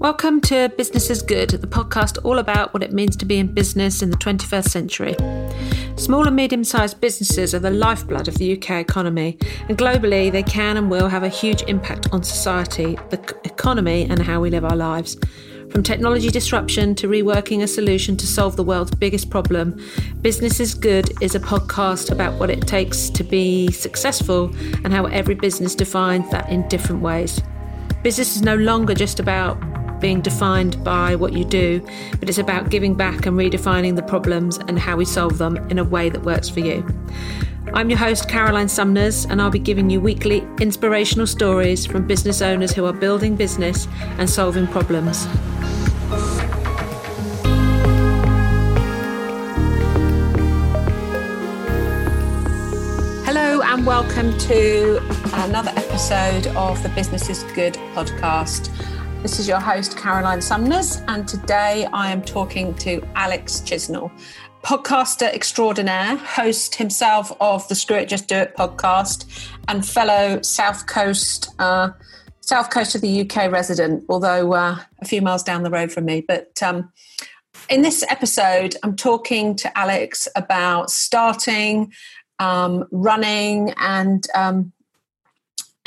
Welcome to Business is Good, the podcast all about what it means to be in business in the 21st century. Small and medium sized businesses are the lifeblood of the UK economy, and globally, they can and will have a huge impact on society, the economy, and how we live our lives. From technology disruption to reworking a solution to solve the world's biggest problem, Business is Good is a podcast about what it takes to be successful and how every business defines that in different ways. Business is no longer just about being defined by what you do, but it's about giving back and redefining the problems and how we solve them in a way that works for you. I'm your host, Caroline Sumners, and I'll be giving you weekly inspirational stories from business owners who are building business and solving problems. Hello, and welcome to another episode of the Business is Good podcast. This is your host, Caroline Sumners, and today I am talking to Alex Chisnell, podcaster extraordinaire, host himself of the Screw It Just Do It podcast, and fellow South Coast. Uh, South coast of the UK resident, although uh, a few miles down the road from me. But um, in this episode, I'm talking to Alex about starting, um, running, and um,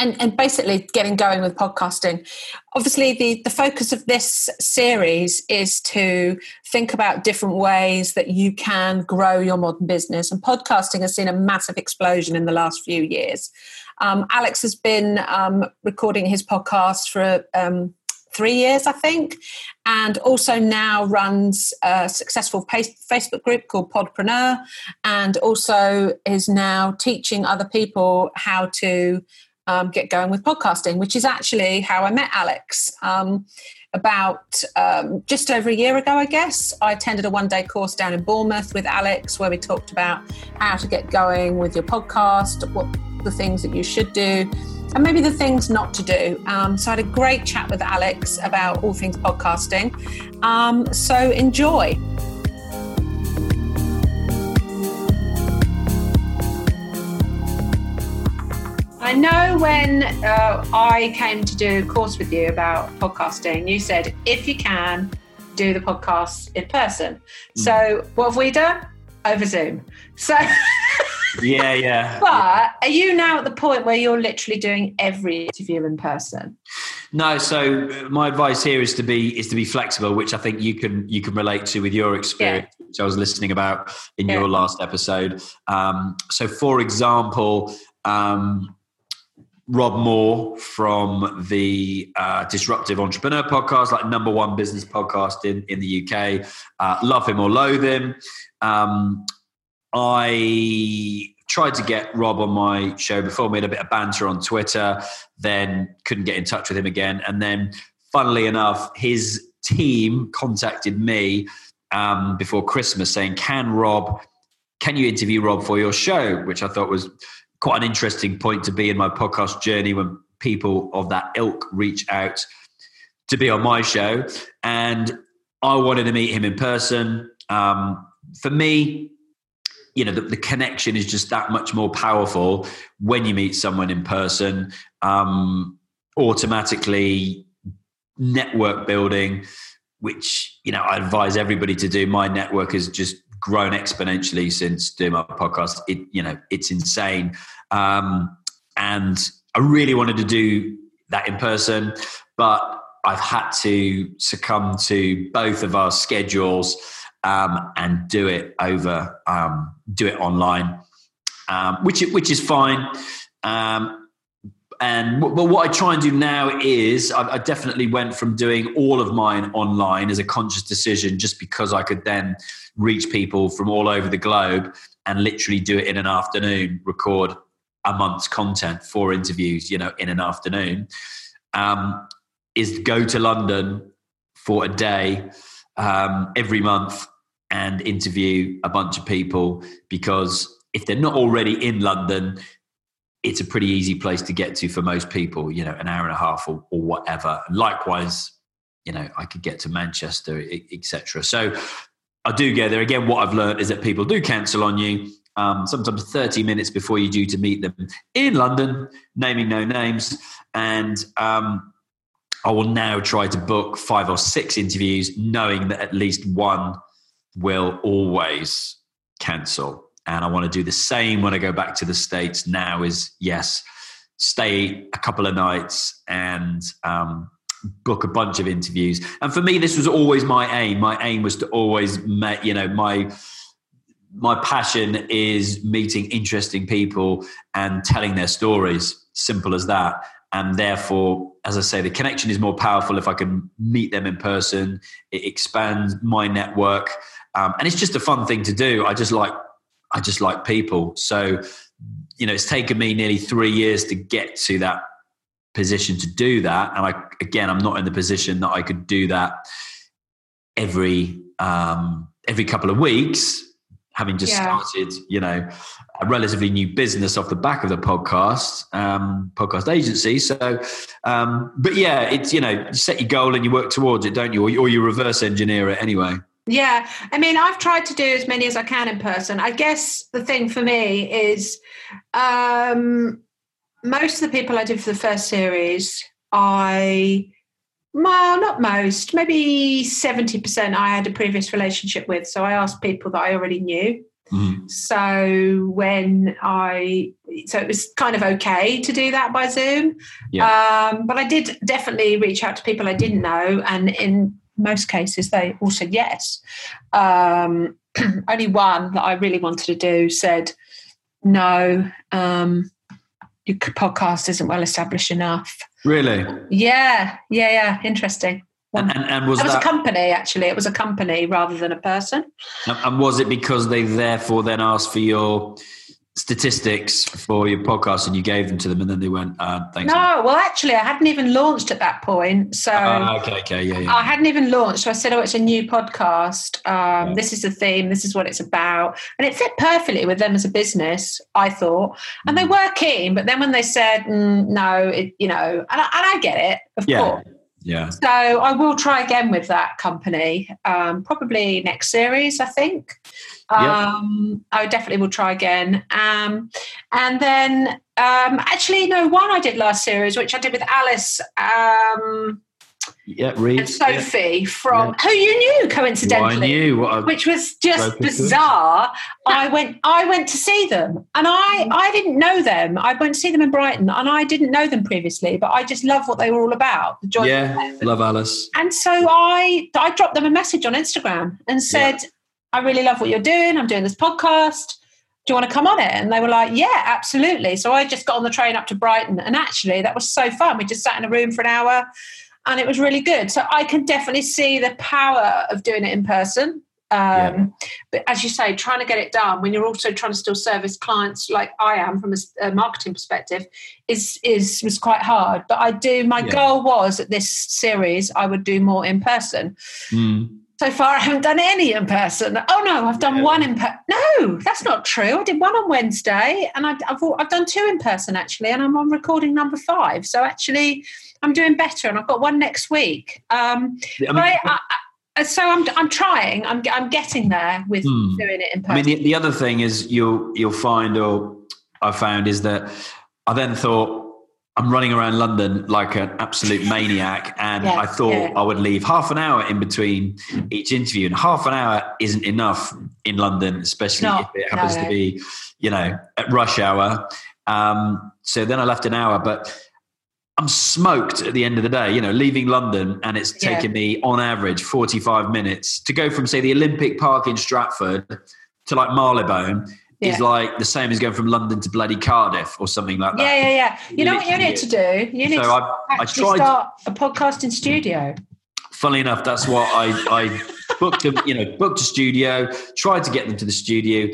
and, and basically getting going with podcasting. Obviously, the, the focus of this series is to think about different ways that you can grow your modern business. And podcasting has seen a massive explosion in the last few years. Um, Alex has been um, recording his podcast for um, three years, I think, and also now runs a successful Facebook group called Podpreneur, and also is now teaching other people how to um, get going with podcasting, which is actually how I met Alex. Um, about um, just over a year ago, I guess, I attended a one day course down in Bournemouth with Alex where we talked about how to get going with your podcast, what the things that you should do, and maybe the things not to do. Um, so I had a great chat with Alex about all things podcasting. Um, so enjoy. I know when uh, I came to do a course with you about podcasting, you said if you can, do the podcast in person. Mm. So what have we done? Over Zoom. So yeah, yeah. But are you now at the point where you're literally doing every interview in person? No. So uh, my advice here is to be is to be flexible, which I think you can you can relate to with your experience, yeah. which I was listening about in yeah. your last episode. Um, so, for example. Um, Rob Moore from the uh, Disruptive Entrepreneur podcast, like number one business podcast in, in the UK. Uh, love him or loathe him. Um, I tried to get Rob on my show before. We had a bit of banter on Twitter, then couldn't get in touch with him again. And then, funnily enough, his team contacted me um, before Christmas saying, Can Rob, can you interview Rob for your show? Which I thought was quite an interesting point to be in my podcast journey when people of that ilk reach out to be on my show. And I wanted to meet him in person. Um, for me, you know, the, the, connection is just that much more powerful when you meet someone in person. Um, automatically, network building, which, you know, I advise everybody to do. My network is just grown exponentially since doing my podcast. It you know it's insane, um, and I really wanted to do that in person, but I've had to succumb to both of our schedules um, and do it over um, do it online, um, which which is fine. Um, and but what I try and do now is I, I, definitely went from doing all of mine online as a conscious decision, just because I could then reach people from all over the globe and literally do it in an afternoon, record a month's content, four interviews, you know, in an afternoon. Um, is go to London for a day um, every month and interview a bunch of people because if they're not already in London, it's a pretty easy place to get to for most people, you know, an hour and a half or, or whatever. Likewise, you know, I could get to Manchester, etc. So I do get there. Again, what I've learned is that people do cancel on you. Um, sometimes 30 minutes before you're due to meet them in London, naming no names. And um, I will now try to book five or six interviews, knowing that at least one will always cancel. And I want to do the same when I go back to the States now is yes, stay a couple of nights and um, book a bunch of interviews. And for me, this was always my aim. My aim was to always, met, you know, my my passion is meeting interesting people and telling their stories. Simple as that. And therefore, as I say, the connection is more powerful if I can meet them in person. It expands my network, um, and it's just a fun thing to do. I just like, I just like people. So, you know, it's taken me nearly three years to get to that position to do that. And I, again, I'm not in the position that I could do that every um, every couple of weeks having just yeah. started, you know, a relatively new business off the back of the podcast, um, podcast agency. So, um, but yeah, it's, you know, you set your goal and you work towards it, don't you? Or, or you reverse engineer it anyway. Yeah. I mean, I've tried to do as many as I can in person. I guess the thing for me is um, most of the people I did for the first series, I well, not most, maybe 70% I had a previous relationship with. So I asked people that I already knew. Mm. So when I, so it was kind of okay to do that by Zoom. Yeah. Um, but I did definitely reach out to people I didn't know. And in most cases, they all said yes. Um, only one that I really wanted to do said, no, um, your podcast isn't well established enough. Really? Yeah, yeah, yeah. Interesting. And, and, and was it was that, a company actually? It was a company rather than a person. And was it because they therefore then asked for your statistics for your podcast and you gave them to them and then they went uh, thanks no well actually i hadn't even launched at that point so uh, okay okay yeah, yeah, i hadn't even launched. So i said oh it's a new podcast. Um, yeah. this is the theme. This is what it's about. And it fit perfectly with them as a business i thought. And mm. they were keen but then when they said mm, no it, you know and I, and I get it of yeah. course yeah. So I will try again with that company, um, probably next series, I think. Um, I definitely will try again. Um, and then, um, actually, no, one I did last series, which I did with Alice. Um, yeah, Reed. And Sophie yeah. from yeah. who you knew coincidentally, well, I knew which was just bizarre. I went, I went to see them, and I, mm. I didn't know them. I went to see them in Brighton, and I didn't know them previously, but I just love what they were all about. The yeah, love Alice. And so I, I dropped them a message on Instagram and said, yeah. I really love what you're doing. I'm doing this podcast. Do you want to come on it? And they were like, Yeah, absolutely. So I just got on the train up to Brighton, and actually that was so fun. We just sat in a room for an hour and it was really good. So I can definitely see the power of doing it in person. Um, yeah. But as you say, trying to get it done when you're also trying to still service clients like I am from a, a marketing perspective is is was quite hard. But I do. My yeah. goal was that this series I would do more in person. Mm. So far, I haven't done any in person. Oh no, I've done yeah. one in person. No, that's not true. I did one on Wednesday, and I've, I've I've done two in person actually, and I'm on recording number five. So actually I'm doing better, and I've got one next week. Um, I mean, I, I, so I'm I'm trying. I'm I'm getting there with hmm. doing it in person. I mean, the, the other thing is you'll you'll find, or I found, is that I then thought I'm running around London like an absolute maniac, and yeah, I thought yeah. I would leave half an hour in between each interview, and half an hour isn't enough in London, especially no, if it happens no, no. to be, you know, at rush hour. Um, so then I left an hour, but I'm smoked at the end of the day, you know, leaving London and it's yeah. taken me on average 45 minutes to go from, say, the Olympic Park in Stratford to like Marylebone yeah. is like the same as going from London to bloody Cardiff or something like that. Yeah, yeah, yeah. You know what you need to do? You need so to I, I tried start a podcasting studio. Funnily enough, that's what I, I booked them, you know, booked a studio, tried to get them to the studio,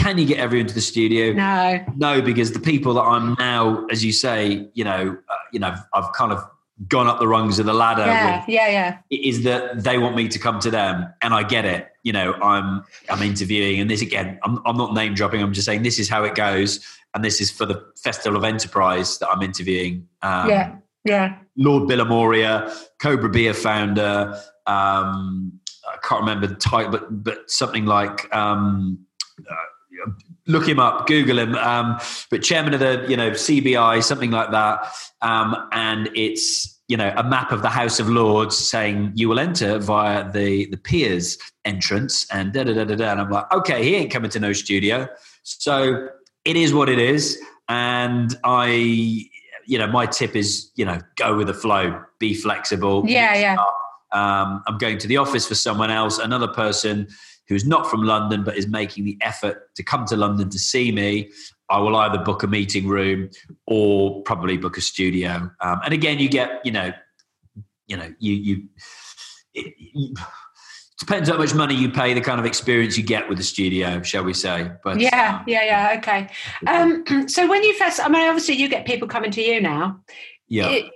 can you get everyone to the studio? No, no, because the people that I'm now, as you say, you know, uh, you know, I've kind of gone up the rungs of the ladder. Yeah, with, yeah, yeah. Is that they want me to come to them, and I get it. You know, I'm I'm interviewing, and this again, I'm I'm not name dropping. I'm just saying this is how it goes, and this is for the Festival of Enterprise that I'm interviewing. Um, yeah, yeah. Lord Bilimoria, Cobra Beer founder. Um, I can't remember the title, but but something like. Um, uh, look him up, Google him. Um, but chairman of the you know CBI, something like that. Um, and it's you know, a map of the House of Lords saying you will enter via the the Peers entrance and da da da da da. And I'm like, okay, he ain't coming to no studio. So it is what it is. And I, you know, my tip is, you know, go with the flow, be flexible. Yeah, yeah. Um, I'm going to the office for someone else, another person who's not from London but is making the effort to come to London to see me. I will either book a meeting room or probably book a studio. Um, and again, you get, you know, you know, you you. It, you depends how much money you pay, the kind of experience you get with the studio, shall we say? But yeah, um, yeah, yeah. Okay. Um, so when you first, I mean, obviously you get people coming to you now. Yeah. It,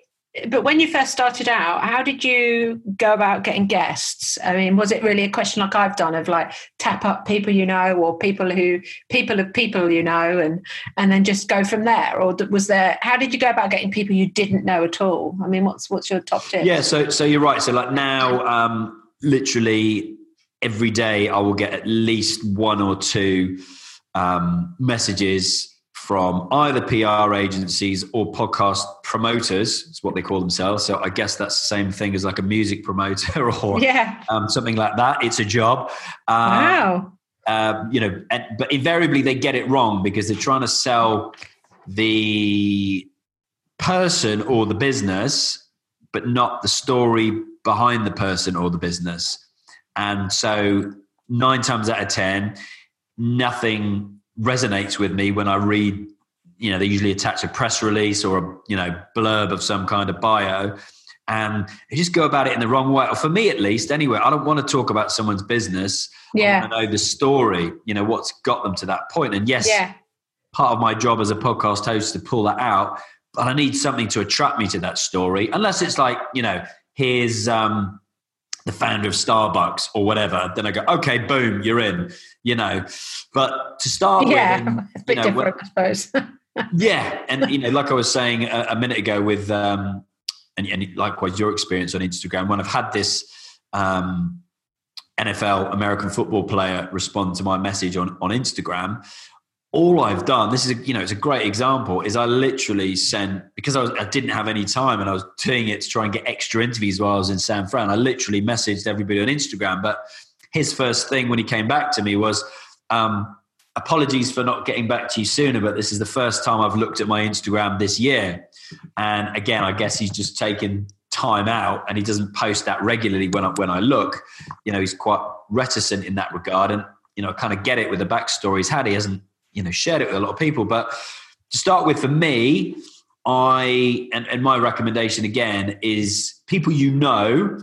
but when you first started out, how did you go about getting guests? I mean, was it really a question like I've done of like tap up people you know, or people who people of people you know, and and then just go from there? Or was there? How did you go about getting people you didn't know at all? I mean, what's what's your top tip? Yeah, so so you're right. So like now, um, literally every day, I will get at least one or two um, messages from either PR agencies or podcast promoters. It's what they call themselves. So I guess that's the same thing as like a music promoter or yeah. um, something like that. It's a job. Um, wow. Uh, you know, and, but invariably they get it wrong because they're trying to sell the person or the business, but not the story behind the person or the business. And so nine times out of ten, nothing resonates with me when I read, you know, they usually attach a press release or a, you know, blurb of some kind of bio and they just go about it in the wrong way. Or for me, at least, anyway, I don't want to talk about someone's business. Yeah. I know the story, you know, what's got them to that point. And yes, yeah. part of my job as a podcast host to pull that out, but I need something to attract me to that story. Unless it's like, you know, here's um, the founder of Starbucks or whatever, then I go, okay, boom, you're in, you know. But to start yeah, with, and, a bit know, different, when, I suppose. yeah, and you know, like I was saying a, a minute ago with, um, and, and, likewise your experience on Instagram, when I've had this um, NFL American football player respond to my message on on Instagram, all I've done, this is, a, you know, it's a great example, is I literally sent, because I, was, I didn't have any time and I was doing it to try and get extra interviews while I was in San Fran. I literally messaged everybody on Instagram. But his first thing when he came back to me was, um, apologies for not getting back to you sooner, but this is the first time I've looked at my Instagram this year. And again, I guess he's just taken time out and he doesn't post that regularly when I, when I look. You know, he's quite reticent in that regard. And, you know, I kind of get it with the backstory he's had. He hasn't you know shared it with a lot of people. But to start with, for me, I and, and my recommendation again is people you know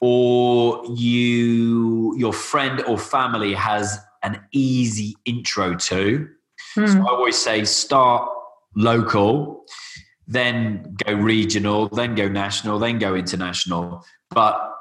or you your friend or family has an easy intro to. Mm. So I always say start local, then go regional, then go national, then go international. But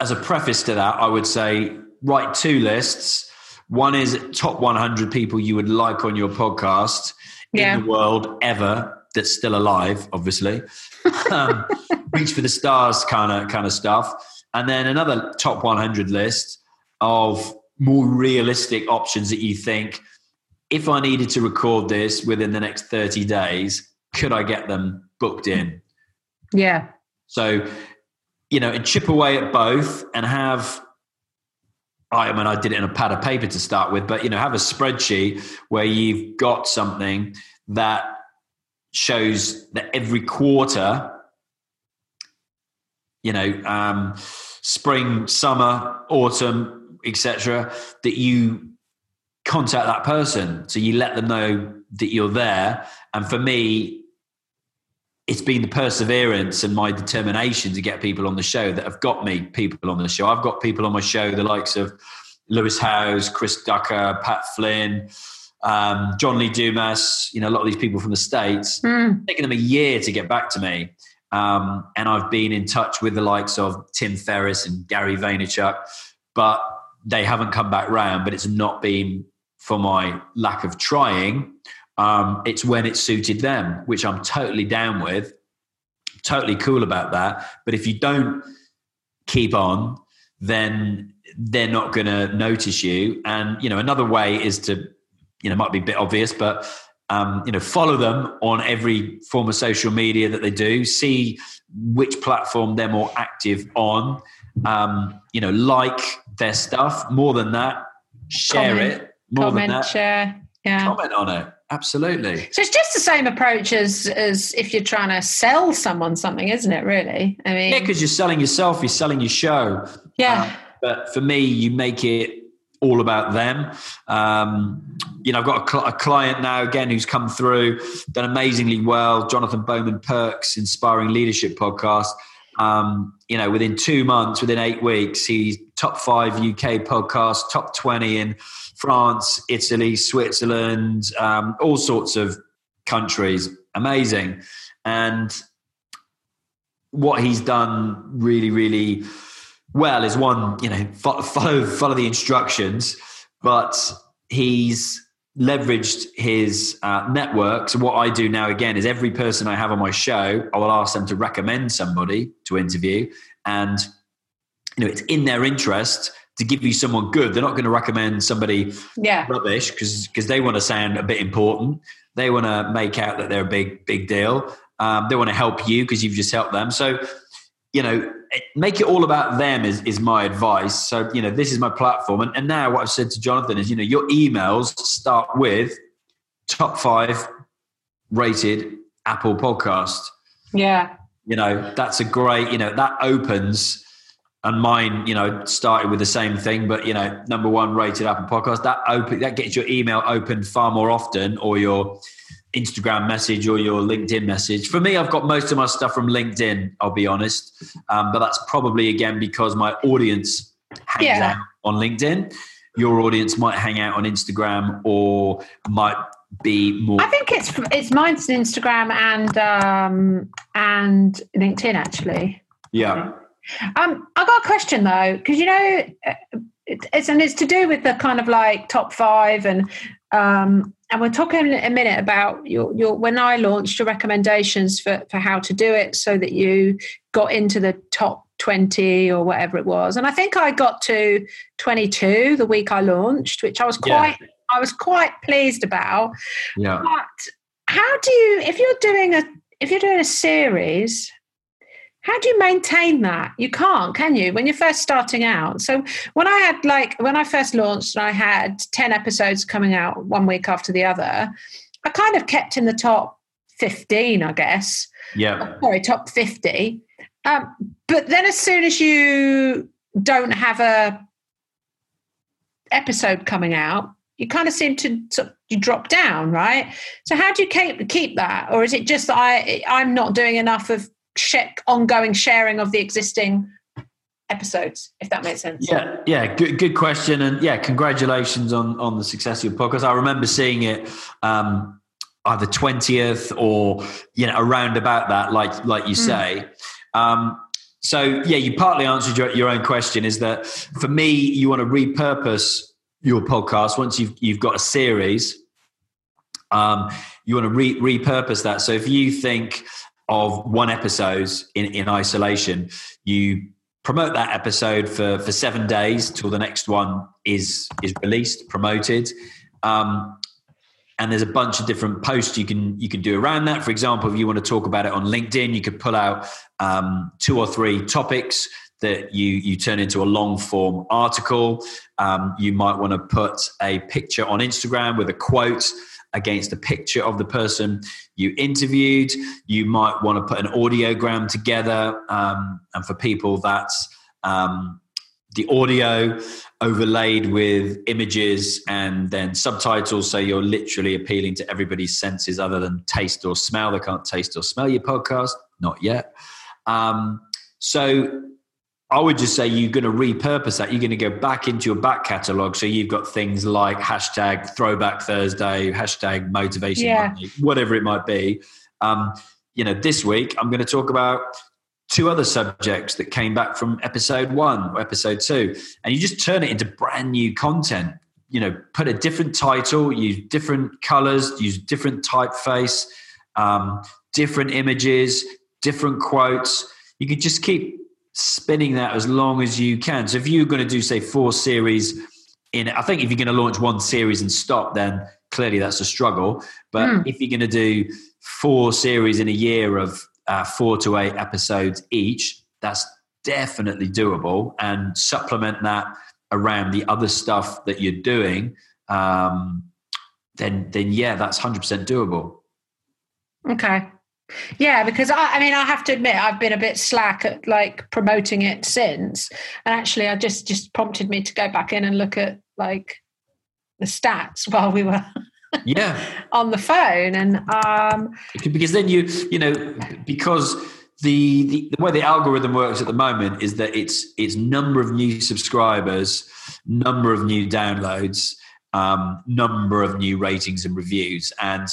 as a preface to that, I would say write two lists one is top 100 people you would like on your podcast yeah. in the world ever that's still alive, obviously. um, reach for the stars kind of kind of stuff. And then another top 100 list of more realistic options that you think if I needed to record this within the next 30 days, could I get them booked in? Yeah. So, you know, and chip away at both and have I mean, I did it in a pad of paper to start with, but you know, have a spreadsheet where you've got something that shows that every quarter, you know, um, spring, summer, autumn, etc., that you contact that person, so you let them know that you're there. And for me, it's been the perseverance and my determination to get people on the show that have got me people on the show. I've got people on my show, the likes of Lewis Howes, Chris Ducker, Pat Flynn, um, John Lee Dumas, you know, a lot of these people from the States. Mm. taken them a year to get back to me. Um, and I've been in touch with the likes of Tim Ferriss and Gary Vaynerchuk, but they haven't come back round. But it's not been for my lack of trying um, it's when it suited them, which I'm totally down with, totally cool about that. But if you don't keep on, then they're not going to notice you. And you know, another way is to, you know, might be a bit obvious, but um, you know, follow them on every form of social media that they do. See which platform they're more active on. Um, you know, like their stuff. More than that, share Comment. it. More Comment, than that, share. Yeah. comment on it. Absolutely. So it's just the same approach as as if you're trying to sell someone something, isn't it? Really? I mean, Yeah, because you're selling yourself. You're selling your show. yeah. Um, but for me, you make it all about them. Um, you know, I've got a, cl- a client now again who's come through, done amazingly well. Jonathan Bowman Perks, Inspiring Leadership podcast. Um, you know, within two months, within eight weeks, he's top five UK podcast, top 20 in France, Italy, Switzerland, um, all sorts of countries. Amazing. And what he's done really, really well is one, you know, follow follow the instructions, but he's leveraged his uh, network. So what I do now again is every person I have on my show, I will ask them to recommend somebody to interview, and you know, it's in their interest to give you someone good. They're not going to recommend somebody Yeah. rubbish because because they want to sound a bit important. They want to make out that they're a big big deal. Um, they want to help you because you've just helped them. So you know, make it all about them is is my advice. So you know, this is my platform, and, and now what I've said to Jonathan is, you know, your emails start with top five rated Apple podcast. Yeah. You know, that's a great. You know, that opens and mine, you know, started with the same thing, but you know, number one rated Apple podcast. That open that gets your email opened far more often, or your Instagram message or your LinkedIn message. For me, I've got most of my stuff from LinkedIn. I'll be honest, um, but that's probably again because my audience hangs Yeah. out on LinkedIn. Your audience might hang out on Instagram or might be more. I think it's it's mine's Instagram and um and LinkedIn actually. yeah, Um, I got a question though, because you know, uh, it's and it's to do with the kind of like top five, and um, and we're talking a minute about your your when I launched your recommendations for for how to do it, so that you got into the top twenty or whatever it was, and I think I got to twenty two the week I launched, which I was Yeah. quite I was quite pleased about. yeah. But how do you, if you're doing a, if you're doing a series, how do you maintain that? You can't, can you? When you're first starting out. So when I had like when I first launched, and I had ten episodes coming out one week after the other. I kind of kept in the top fifteen, I guess. Yeah, Sorry, top fifty. Um, but then as soon as you don't have a episode coming out, you kind of seem to sort of, you drop down, right? So how do you keep keep that, or is it just that I I'm not doing enough of sh- ongoing sharing of the existing episodes, if that makes sense? Yeah, yeah, good, good question, and yeah, congratulations on on the success of your podcast. I remember seeing it um, either twentieth or you know around about that, like like you say. Um, so yeah, you partly answered your, your own question. Is that for me? You want to repurpose your podcast once you've you've got a series. Um, you want to re- repurpose that. So if you think of one episode in, in isolation, you promote that episode for, for seven days till the next one is is released, promoted. Um, and there's a bunch of different posts you can you can do around that. For example, if you want to talk about it on LinkedIn, you could pull out um, two or three topics that you you turn into a long form article. Um, you might want to put a picture on Instagram with a quote against a picture of the person you interviewed. You might want to put an audiogram together, um, and for people that's um, the audio overlaid with images and then subtitles so you're literally appealing to everybody's senses other than taste or smell. They can't taste or smell your podcast. Not yet. Um, so i would just say you're going to repurpose that you're going to go back into your back catalog so you've got things like hashtag throwback thursday hashtag motivation Yeah. Monday, whatever it might be um, you know this week i'm going to talk about two other subjects that came back from episode one or episode two, and you just turn it into brand new content. You know, put a different title, use different colors, use different typeface, um, different images, different quotes. You could just keep spinning that as long as you can. So if you're going to do, say, four series in, I think if you're going to launch one series and stop, then clearly that's a struggle. But mm. if you're going to do four series in a year of uh, four to eight episodes each, that's definitely doable. And supplement that around the other stuff that you're doing, um, then then yeah, that's hundred percent doable. Okay. Yeah, because I, I, mean, I have to admit, I've been a bit slack at like promoting it since, and actually, I just just prompted me to go back in and look at like the stats while we were yeah. on the phone, and um, because then you you know because the, the, the way the algorithm works at the moment is that it's it's number of new subscribers, number of new downloads, um, number of new ratings and reviews, and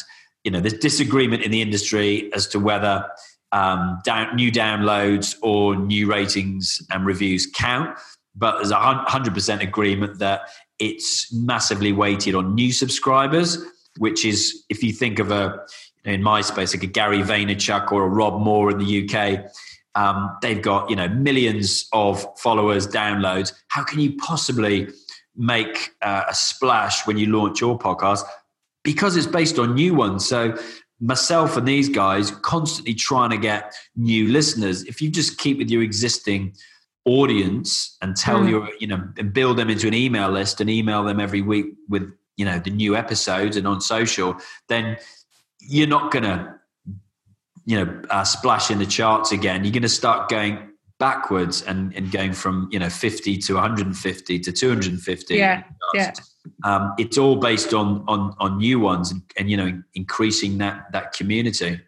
you know there's disagreement in the industry as to whether um, down, new downloads or new ratings and reviews count. But there's a hundred percent agreement that it's massively weighted on new subscribers, which is if you think of a in my space, like a Gary Vaynerchuk or a Rob Moore in the UK. Um, they've got you know millions of followers, downloads. How can you possibly make uh, a splash when you launch your podcast? Because it's based on new ones. So myself and these guys constantly trying to get new listeners. If you just keep with your existing audience and tell mm. your you know and build them into an email list and email them every week with you know the new episodes and on social, then you're not going to, you know, uh, splash in the charts again. You're going to start going backwards and, and going from, you know, 50 to 150 to 250. Yeah. Yeah. Um, it's all based on, on, on new ones and, and, you know, increasing that, that community.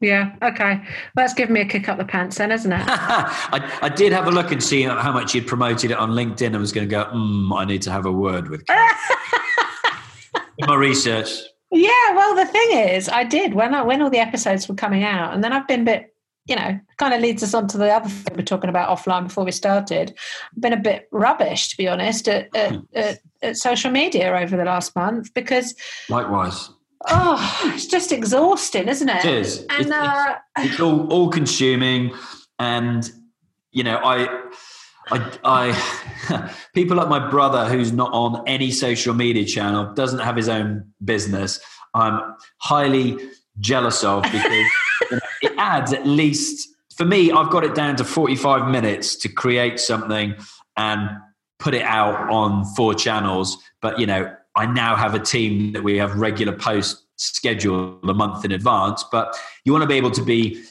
Yeah. Okay. Well, that's given me a kick up the pants, then, isn't it? I, I did have a look and see how much you'd promoted it on LinkedIn. I was going to go, mm, I need to have a word with my research. Yeah, well, the thing is, I did when I, when all the episodes were coming out, and then I've been a bit, you know, kind of leads us on to the other thing we're talking about offline before we started. I've been a bit rubbish, to be honest, at, at, hmm. at, at social media over the last month because. Likewise. Oh, it's just exhausting, isn't it? It is. And it's, uh, it's, it's all all consuming, and you know, I I, I people like my brother who's not on any social media channel doesn't have his own business i'm highly jealous of because it adds at least for me i've got it down to 45 minutes to create something and put it out on four channels. But you know i now have a team that we have regular posts scheduled a month in advance. But you want to be able to be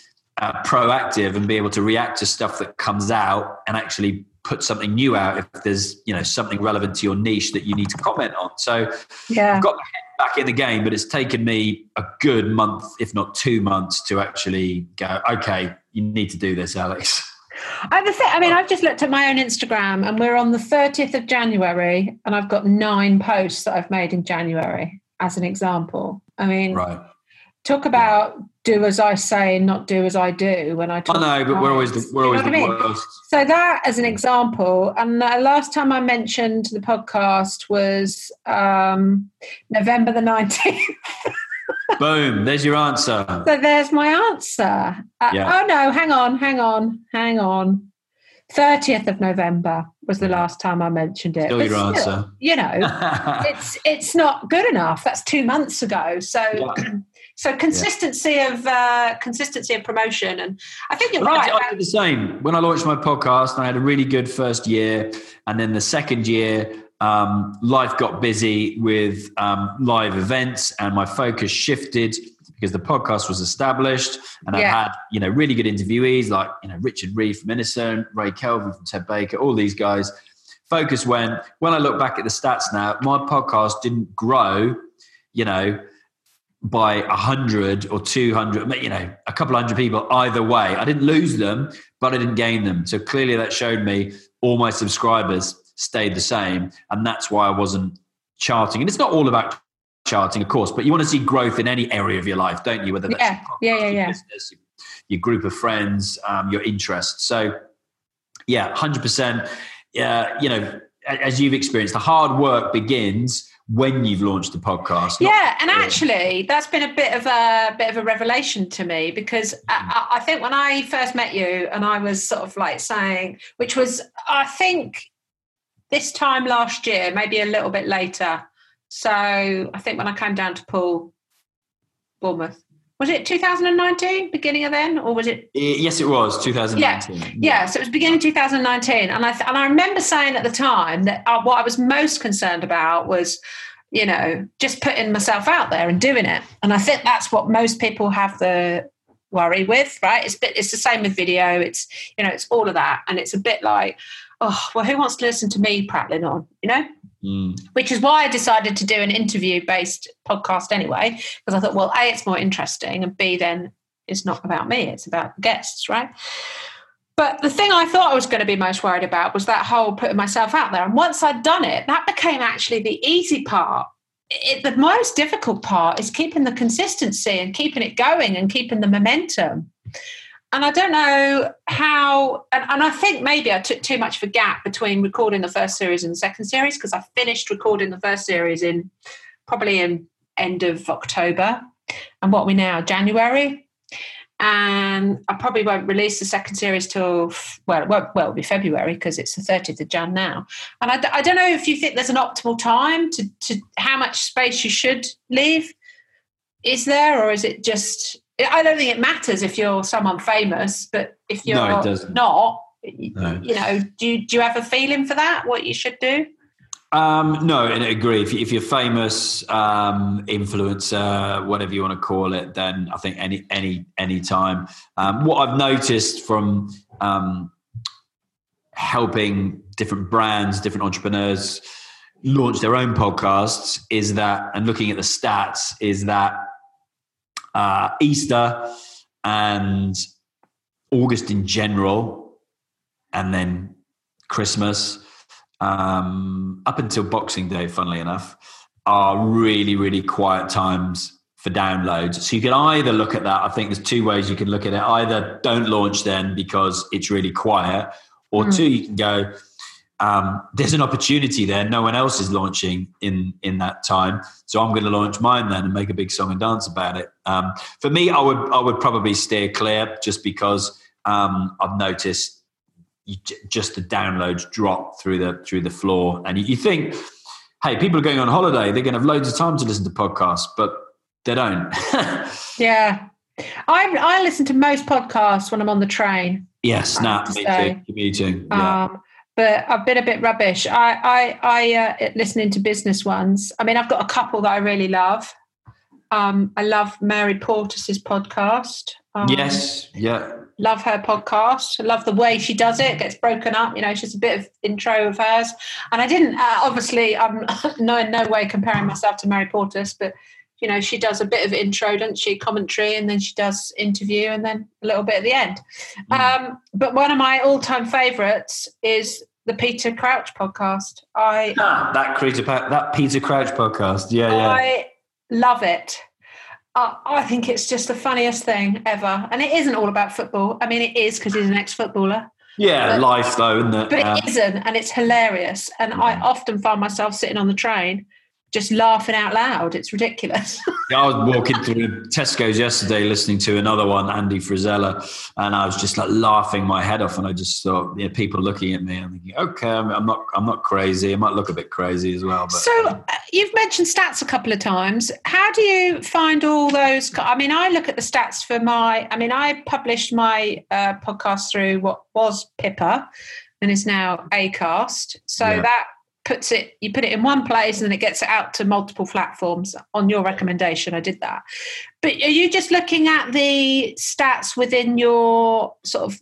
uh, proactive and be able to react to stuff that comes out and actually put something new out if there's you know something relevant to your niche that you need to comment on. So yeah. i've got back in the game but it's taken me a good month if not two months to actually go okay you need to do this alex I, I mean, I've just looked at my own Instagram and we're on the 30th of January and I've got nine posts that I've made in January as an example. I mean, right. Talk about do as I say and not do as I do when I talk. I know, but we're always the, we're always the I mean? worst. So that, as an example, and the last time I mentioned the podcast was um, November the nineteenth. Boom! There's your answer. So there's my answer. Uh, yeah. Oh no! Hang on! Hang on! Hang on! 30th of November was the last time I mentioned it. Still your still, answer. You know, it's it's not good enough. That's two months ago. So yeah. So consistency yeah. of uh, consistency of promotion, and I think you're well, right. I, I did the same when I launched my podcast. I had a really good first year, and then the second year, um, life got busy with um, live events, and my focus shifted because the podcast was established, and yeah. I had you know really good interviewees like you know Richard Reed from Innocent, Ray Kelvin from Ted Baker, all these guys. Focus went when I look back at the stats now, my podcast didn't grow. You know, by a hundred or two hundred, you know, a couple hundred people either way. I didn't lose them, but I didn't gain them. So clearly that showed me all my subscribers stayed the same. And that's why I wasn't charting. And it's not all about charting, of course, but you want to see growth in any area of your life, don't you? Whether that's yeah, your, yeah, yeah, yeah. business, your group of friends, um, your interests. So yeah, 100%. Yeah, you know, as you've experienced, the hard work begins when you've launched the podcast. Yeah, and actually, that's been a bit of a bit of a revelation to me because mm. I, I, think when I first met you, and I was sort of like saying, which was I think this time last year, maybe a little bit later, So I think when I came down to Poole, Bournemouth, was it 2019 beginning of then or was it? Yes it was 2019 yeah, yeah so it was beginning 2019 and i th- and i remember saying at the time that uh, what i was most concerned about was you know just putting myself out there and doing it and i think that's what most people have the worry with right? It's bit it's the same with video it's you know it's all of that and it's a bit like oh well who wants to listen to me prattling on? You know Mm. Which is why I decided to do an interview based podcast anyway, because I thought, well, A, it's more interesting, and B, then it's not about me, it's about guests, right? But the thing I thought I was going to be most worried about was that whole putting myself out there. And once I'd done it, that became actually the easy part. It, the most difficult part is keeping the consistency and keeping it going and keeping the momentum and I don't know how, and, and, I think maybe I took too much of a gap between recording the first series and the second series because I finished recording the first series in probably in end of October, and what we now January, and I probably won't release the second series till well, won't, well, it'll be February because it's the thirtieth of Jan now, and I, I don't know if you think there's an optimal time to to how much space you should leave. Is there, or is it just I don't think it matters if you're someone famous, but if you're no, not, no. you know, do you, do you have a feeling for that? What you should do? Um, no, and I agree. If, if you're famous, um, influencer, whatever you want to call it, then I think any any any time. Um, what I've noticed from um, helping different brands, different entrepreneurs launch their own podcasts is that, and looking at the stats, is that uh, Easter and August in general, and then Christmas, um, up until Boxing Day, funnily enough, are really, really quiet times for downloads. So you can either look at that. I think there's two ways you can look at it. Either don't launch then because it's really quiet, or mm. two, you can go, um, there's an opportunity there. No one else is launching in in that time, so I'm going to launch mine then and make a big song and dance about it. Um, for me, I would I would probably steer clear just because um, I've noticed you, just the downloads drop through the through the floor, and you, you think, hey, people are going on holiday; they're going to have loads of time to listen to podcasts, but they don't. yeah, I I listen to most podcasts when I'm on the train. Yes, snap. Me too. Me too. Yeah. Um, but I've been a bit rubbish. I I, I uh, listening to business ones. I mean, I've got a couple that I really love. Um, I love Mary Portas's podcast. Um, yes, yeah. Love her podcast. I love the way she does it. Gets broken up. You know, she's just a bit of intro of hers. And I didn't. Uh, obviously, I'm no in no way comparing myself to Mary Portas, but you know, she does a bit of intro, doesn't she? Commentary, and then she does interview, and then a little bit at the end. Mm. Um, but one of my all-time favourites is the Peter Crouch podcast. I ah, that Peter that Peter Crouch podcast. Yeah, yeah. I love it. I think it's just the funniest thing ever, and it isn't all about football. I mean, it is because he's an ex-footballer. Yeah, but, life though, isn't it? But it isn't, and it's hilarious. And yeah. I often find myself sitting on the train just laughing out loud. It's ridiculous. yeah, I was walking through Tesco's yesterday listening to another one, Andy Frisella, and I was just like laughing my head off. And I just thought, you know, people looking at me and thinking, okay, I'm, I'm, not, I'm not crazy. I might look a bit crazy as well. But, so uh, you've mentioned stats a couple of times. How do you find all those? I mean, I look at the stats for my. I mean, I published my uh, podcast through what was Pippa and is now Acast. So yeah. that puts it you put it in one place and then it gets it out to multiple platforms on your recommendation. I did that. But are you just looking at the stats within your sort of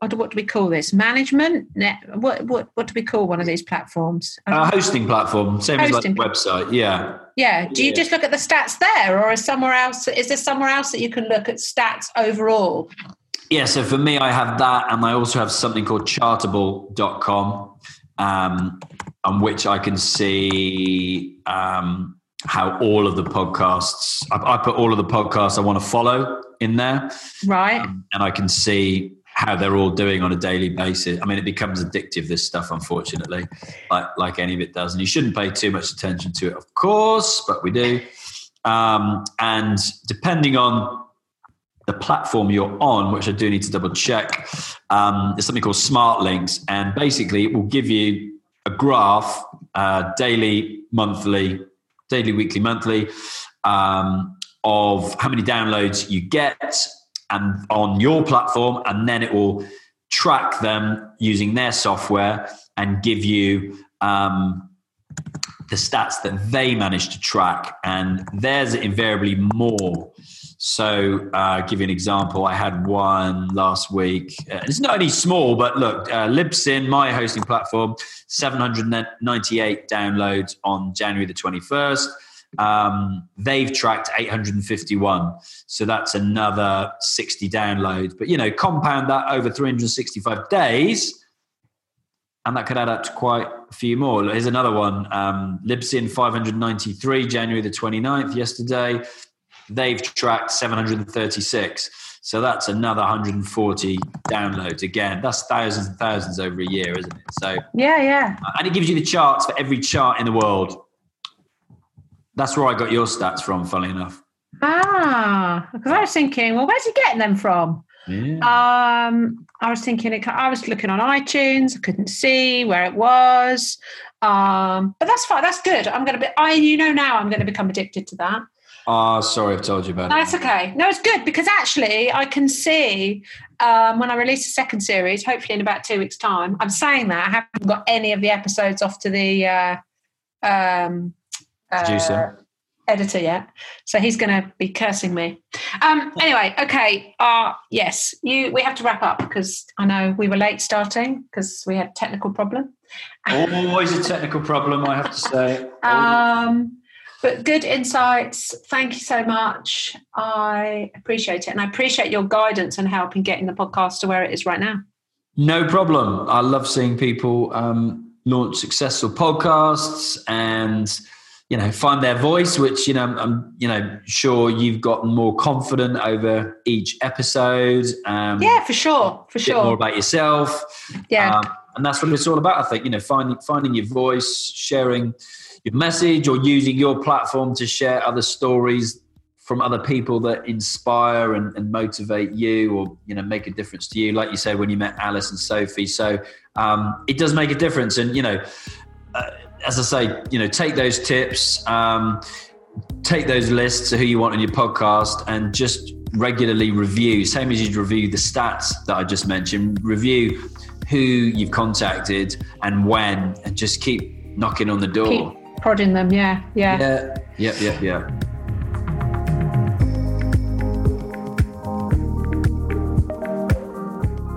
what do, what do we call this? Management? Net, what, what what do we call one of these platforms? A uh, hosting platform same hosting as like website yeah. Yeah do you yeah. just look at the stats there or is somewhere else is there somewhere else that you can look at stats overall? Yeah so for me i have that and i also have something called chartable.com um, on which I can see um, how all of the podcasts, I, I, put all of the podcasts I want to follow in there. Right. Um, and I can see how they're all doing on a daily basis. I mean, it becomes addictive, this stuff, unfortunately, like, like any of it does. And you shouldn't pay too much attention to it, of course, but we do. Um, and depending on the platform you're on, which I do need to double check, um, there's something called Smart Links. And basically, it will give you a graph, uh, daily, monthly, daily, weekly, monthly, um, of how many downloads you get and on your platform, and then it will track them using their software and give you um, the stats that they manage to track, and theirs are invariably more. So, uh, give you an example. I had one last week. Uh, it's not only small, but look, uh, Libsyn, my hosting platform, 798 downloads on January the 21st. Um, they've tracked 851. So that's another 60 downloads. But, you know, compound that over 365 days, and that could add up to quite a few more. Here's another one um, Libsyn 593, January the 29th, yesterday. They've tracked 736. So that's another 140 downloads. Again, that's thousands and thousands over a year, isn't it? So yeah, yeah. And it gives you the charts for every chart in the world. That's where I got your stats from, funny enough. Ah, because I was thinking, well, where's he getting them from? Yeah. Um, I was thinking, I was looking on iTunes, I couldn't see where it was. Um, but that's fine. That's good. I'm going to be, I, you know, now I'm going to become addicted to that. Ah, sorry, I've told you about That's it. That's okay. No, it's good because actually I can see um, when I release the second series, hopefully in about two weeks' time. I'm saying that I haven't got any of the episodes off to the uh, um, uh, editor yet, so he's going to be cursing me. Um, anyway, okay. Uh, yes, you. We have to wrap up because I know we were late starting because we had technical problem. Always a technical problem, I have to say. Um, but good insights. Thank you so much. I appreciate it, and I appreciate your guidance and help in getting the podcast to where it is right now. No problem. I love seeing people um, launch successful podcasts and you know find their voice which you know i'm you know sure you've gotten more confident over each episode um, yeah for sure for sure more about yourself yeah um, and that's what it's all about i think you know finding finding your voice sharing your message or using your platform to share other stories from other people that inspire and, and, motivate you or you know make a difference to you like you said when you met alice and sophie so um, it does make a difference and you know uh, as I say, you know, take those tips, um, take those lists of who you want on your podcast, and just regularly review. Same as you'd review the stats that I just mentioned. Review who you've contacted and when, and just keep knocking on the door. Keep prodding them. Yeah, yeah, yeah, yeah, yeah, yeah.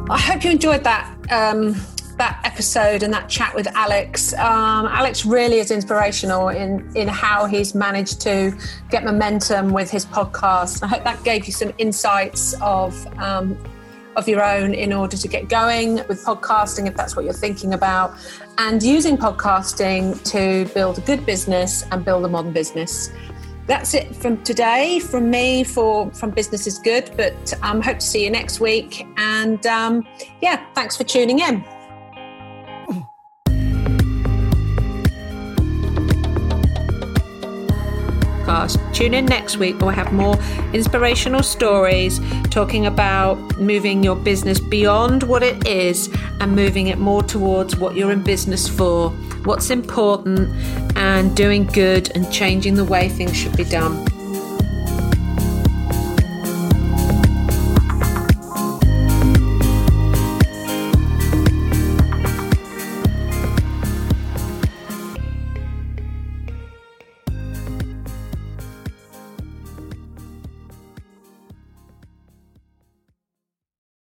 I hope you enjoyed that. Um, that episode and that chat with Alex. Um, Alex really is inspirational in in how he's managed to get momentum with his podcast. I hope that gave you some insights of. Um, of your own in order to get going with podcasting, if that's what you're thinking about, and using podcasting to build a good business and build a modern business. That's it from today, from me for from Business is Good. But um, hope to see you next week. And um, yeah, thanks for tuning in. Podcast. Tune in next week where we have more inspirational stories talking about moving your business beyond what it is and moving it more towards what you're in business for, what's important, and doing good and changing the way things should be done.